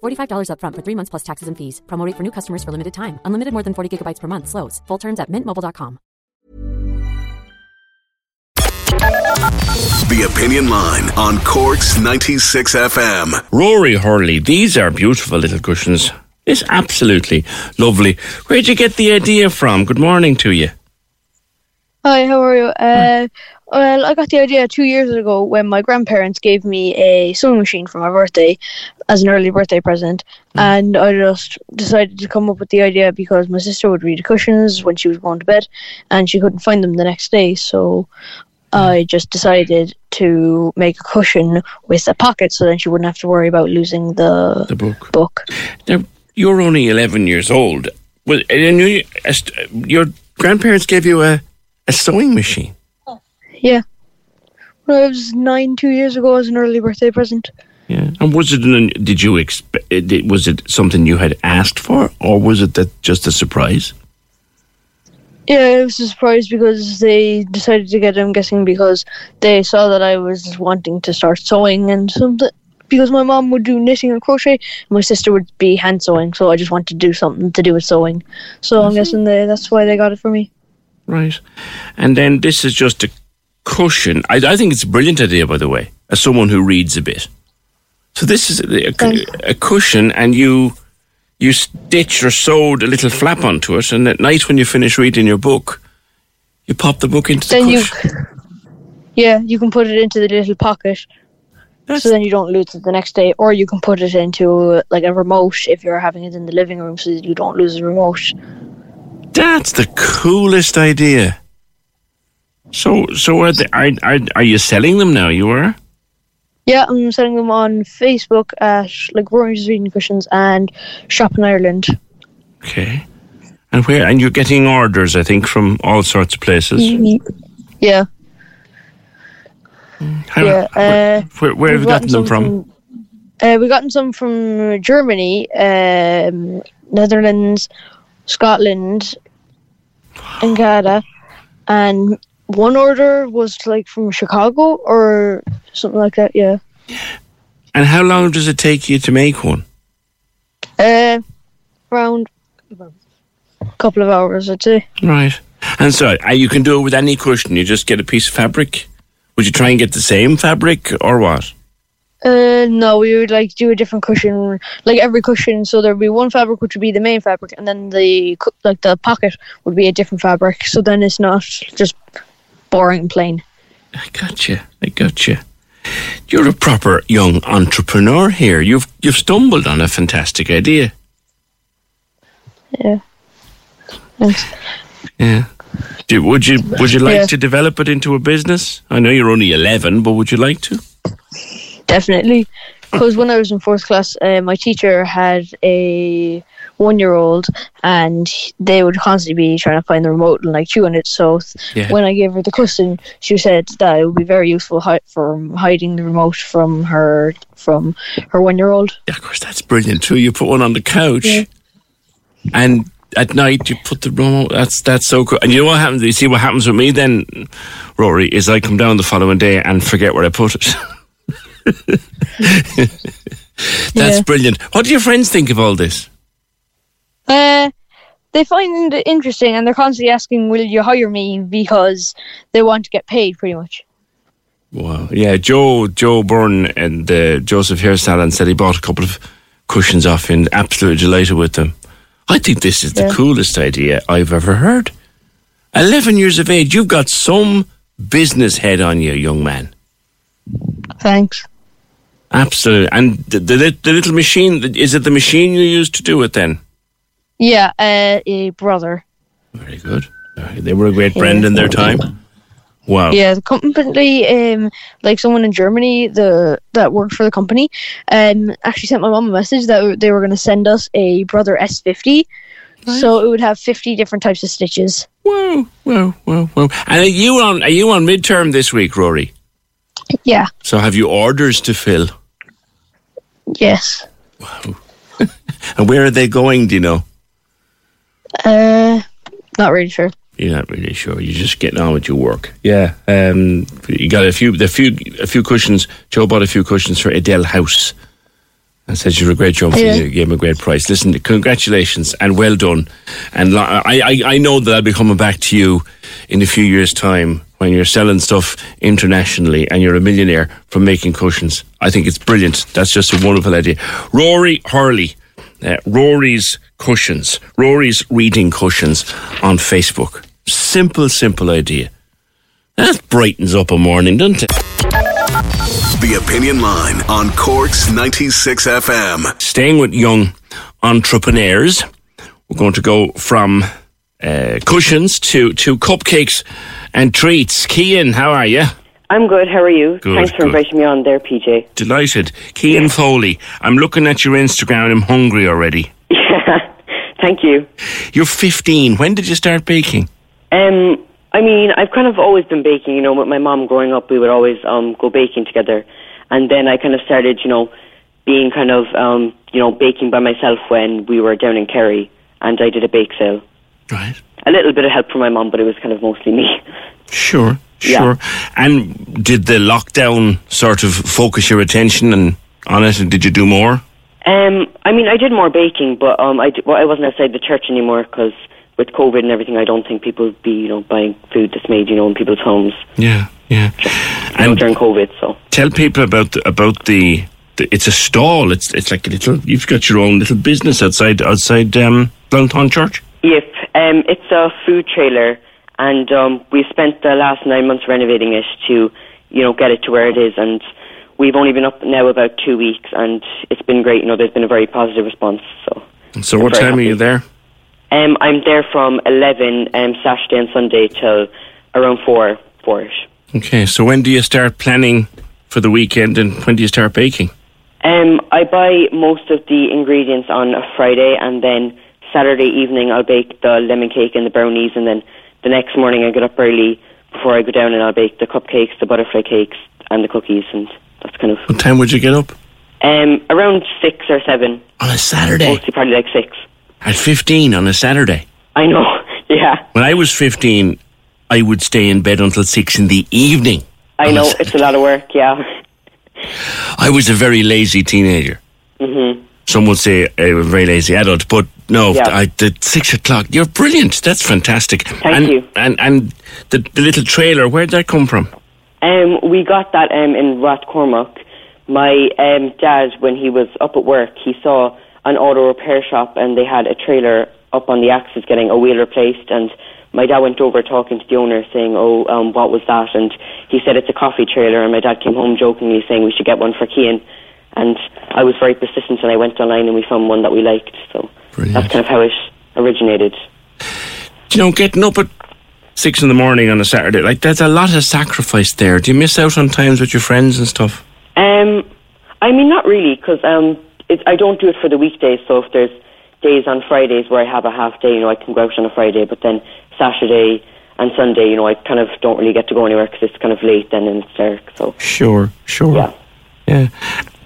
$45 upfront for three months plus taxes and fees. Promo rate for new customers for limited time. Unlimited more than 40 gigabytes per month. Slows. Full terms at mintmobile.com. The Opinion Line on Corks 96 FM. Rory Hurley, these are beautiful little cushions. It's absolutely lovely. Where'd you get the idea from? Good morning to you. Hi, how are you? Uh, well, I got the idea two years ago when my grandparents gave me a sewing machine for my birthday as an early birthday present, hmm. and I just decided to come up with the idea because my sister would read the cushions when she was going to bed, and she couldn't find them the next day, so I just decided to make a cushion with a pocket so then she wouldn't have to worry about losing the, The book. book. Now, you're only 11 years old. Well, and you, uh, your grandparents gave you a, a sewing machine. Yeah. When I was nine, two years ago, as an early birthday present. Yeah. And was it, an, did you expect, was it something you had asked for, or was it that just a surprise? Yeah, it was a surprise because they decided to get it, I'm guessing because they saw that I was wanting to start sewing and something. Because my mom would do knitting and crochet, and my sister would be hand sewing, so I just wanted to do something to do with sewing. So I'm guessing they, that's why they got it for me. Right. And then this is just a cushion. I, I think it's a brilliant idea, by the way, as someone who reads a bit. So this is a, a, a cushion, and you you stitched or sewed a little flap onto it, and at night when you finish reading your book, you pop the book into the Then you, cushion. yeah, you can put it into the little pocket, That's, so then you don't lose it the next day. Or you can put it into like a remote if you're having it in the living room, so that you don't lose the remote. that's the coolest idea. So, so are, they, are, are, are you selling them now? You are? Yeah, I'm selling them on Facebook at like Rory's Reading Cushions and Shop in Ireland. Okay. And where? And you're getting orders, I think, from all sorts of places. Yeah, How- yeah. where, Uh, where, where have we've you gotten them some from? uh, we gotten some from Germany, um, Netherlands, Scotland, and Canada, and one order was like from Chicago or something like that. Yeah, And how long does it take you to make one? uh, around a couple of hours, I'd say. Right. And so uh, you can do it with any cushion. You just get a piece of fabric. Would you try and get the same fabric or what? Uh, no, we would like do a different cushion, like every cushion. So there'd be one fabric which would be the main fabric, and then the like the pocket would be a different fabric. So then it's not just boring and plain. I got you. I got you. You're a proper young entrepreneur here. You've you've stumbled on a fantastic idea. Yeah. Thanks. Yeah. Do, would you would you like Yeah. to develop it into a business? I know you're only eleven, but would you like to? Definitely. Because when I was in fourth class, uh, my teacher had a one-year-old, and they would constantly be trying to find the remote and like chewing it. So Yeah. when I gave her the cushion, she said that it would be very useful hi- for hiding the remote from her from her one-year-old. Yeah, of course, that's brilliant too. You put one on the couch, Yeah. and at night you put the remote. That's that's so cool. And you know what happens? You see what happens with me then, Rory, is I come down the following day and forget where I put it. that's Yeah. brilliant. What do your friends think of all this? Uh, they find it interesting, and they're constantly asking, "Will you hire me?" Because they want to get paid, pretty much. Wow. Yeah, Joe Joe Byrne and uh, Joseph Hairsalon said he bought a couple of cushions off and absolutely delighted with them. I think this is the Yeah. coolest idea I've ever heard. 11 years of age. You've got some business head on you, young man. Thanks. Absolutely. And the, the, the little machine, is it the machine you use to do it then? Yeah, uh, a Brother. Very good. They were a great brand in their time. Wow. Yeah, the company, um, like someone in Germany, the that worked for the company, um, actually sent my mom a message that they were going to send us a Brother S50, so it would have 50 different types of stitches. Wow, wow, wow, wow. And are you on? Are you on midterm this week, Rory? Yeah. So have you orders to fill? Yes. Wow. and where are they going? Do you know? Uh, not really sure. You're not really sure. You're just getting on with your work. Yeah. Um, you got a few, a few, a few cushions. Joe bought a few cushions for Adele House. And said you were a great jump. Yeah. You gave him a great price. Listen, congratulations and well done. And I, I, I know that I'll be coming back to you in a few years' time when you're selling stuff internationally and you're a millionaire from making cushions. I think it's brilliant. That's just a wonderful idea. Rory Hurley, uh, Rory's Cushions, Rory's Reading Cushions on Facebook. Simple, simple idea. That brightens up a morning, doesn't it? The Opinion Line on Cork's 96 FM. Staying with young entrepreneurs, we're going to go from uh, cushions to, to cupcakes and treats. Kian, how are you? I'm good. How are you? Good, Thanks for good. inviting me on there, PJ. Delighted. Kian Foley, I'm looking at your Instagram. I'm hungry already. Yeah. Thank you. You're 15. When did you start baking? Um, I mean, I've kind of always been baking. You know, with my mom growing up, we would always um go baking together, and then I kind of started, you know, being kind of um you know baking by myself when we were down in Kerry, and I did a bake sale. Right. A little bit of help from my mom, but it was kind of mostly me. Sure, Yeah. sure. And did the lockdown sort of focus your attention and on it, and did you do more? Um, I mean, I did more baking, but um, I, d- well, I wasn't outside the church anymore because with COVID and everything, I don't think people would be, you know, buying food that's made, you know, in people's homes Yeah, yeah. you know, during COVID. So. tell people about the, about the, the. It's a stall. It's it's like a little. You've got your own little business outside outside um, Glounthaune Church. Yep, um, it's a food trailer, and um, we spent the last nine months renovating it to, you know, get it to where it is. And we've only been up now about two weeks, and it's been great. You know, there's been a very positive response. So, So I'm what time are you there? um, I'm there from eleven um, Saturday and Sunday till around four, four-ish. Okay. So when do you start planning for the weekend, and when do you start baking? Um, I buy most of the ingredients on a Friday, and then Saturday evening I'll bake the lemon cake and the brownies, and then the next morning I get up early before I go down and I'll bake the cupcakes, the butterfly cakes, and the cookies, and that's kind of What time would you get up? um around six or seven, On a Saturday. mostly probably like six. At fifteen on a Saturday. I know, yeah, When I was fifteen, I would stay in bed until six in the evening. I know it's a lot of work, yeah. I was a very lazy teenager. Mhm. Some would say a very lazy adult, but no, Yeah. I, the six o'clock. You're brilliant. That's fantastic. Thank and, you. And and the, the little trailer, where'd that come from? Um, we got that um, in Rathcormac. My um, dad, when he was up at work, he saw an auto repair shop and they had a trailer up on the axis getting a wheel replaced. And my dad went over talking to the owner saying, oh, um, what was that? And he said it's a coffee trailer. And my dad came home jokingly saying we should get one for Kian. And I was very persistent and I went online and we found one that we liked. So Brilliant. that's kind of how it originated. You know, getting up at six in the morning on a Saturday, like that's a lot of sacrifice there. Do you miss out on times with your friends and stuff? Um, I mean, not really, because um, it, I don't do it for the weekdays. So if there's days on Fridays where I have a half day, you know, I can go out on a Friday. But then Saturday and Sunday, you know, I kind of don't really get to go anywhere because it's kind of late then and it's dark. So Sure, sure. yeah, Yeah.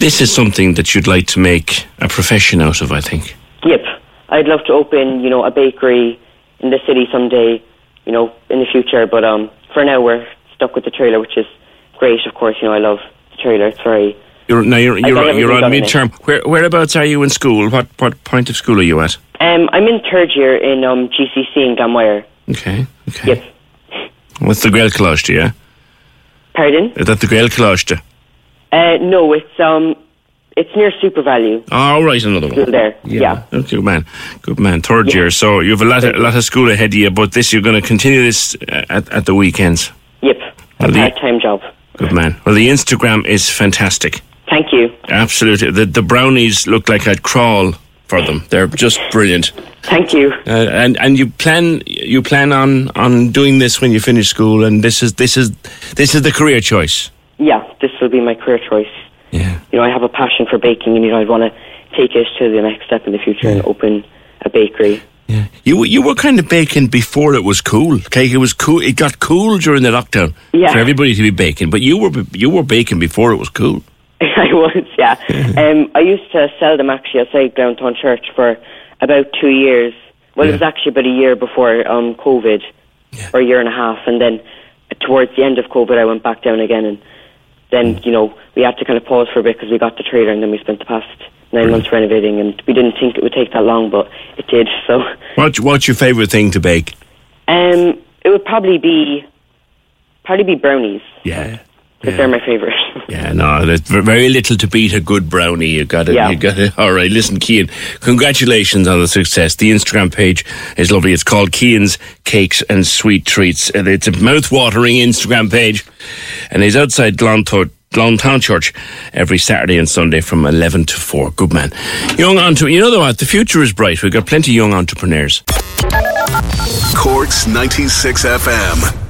This is something that you'd like to make a profession out of, I think. yep. I'd love to open, you know, a bakery in the city someday, you know, in the future. But um, for now, we're stuck with the trailer, which is great. Of course, you know, I love the trailer. It's very You're now you're you're, you're on midterm. Where whereabouts are you in school? What what point of school are you at? Um, I'm in third year in um, GCC in Glanmire. Okay, okay. Yep. What's the Grail Colostia, yeah? Pardon? Is that the Grail Colostia? Uh, no, it's um, it's near SuperValu. All right, another one. Still there. Yeah. Okay, Good man. Good man. Third Yeah. year. So you have a lot of, a lot of school ahead of you, but this, you're going to continue this uh, at, at the weekends. Yep. A Well, the- part-time job. Good man. Well, the Instagram is fantastic. Thank you. Absolutely. The, the brownies look like I'd crawl for them. They're just brilliant. Thank you. Uh, and and you plan you plan on, on doing this when you finish school, and this is this is this is the career choice. Yeah, this will be my career choice. Yeah. You know, I have a passion for baking, and you know, I'd want to take it to the next step in the future and open a bakery. Yeah. You were- you were kind of baking before it was cool. Okay, it was cool. It got cool during the lockdown Yeah. for everybody to be baking, but you were you were baking before it was cool. I was, yeah. um, I used to sell them actually outside Downtown Church for about two years. Well, Yeah. it was actually about a year before um, COVID, or a year and a half, and then towards the end of COVID, I went back down again, and then you know we had to kind of pause for a bit because we got the trailer, and then we spent the past nine months renovating, and we didn't think it would take that long, but it did. So, What what's your favorite thing to bake? um, it would probably be probably be brownies Yeah. because they're my favorite. Yeah, no, there's very little to beat a good brownie. You got it. Yeah. You got it. All right, listen, Kian. Congratulations on the success. The Instagram page is lovely. It's called Kian's Cakes and Sweet Treats. And It's a mouth-watering Instagram page, and he's outside Glantown. Town Church every Saturday and Sunday from 11 to 4. Good man. Young entre- you know what? The future is bright. We've got plenty of young entrepreneurs. Corks 96 FM.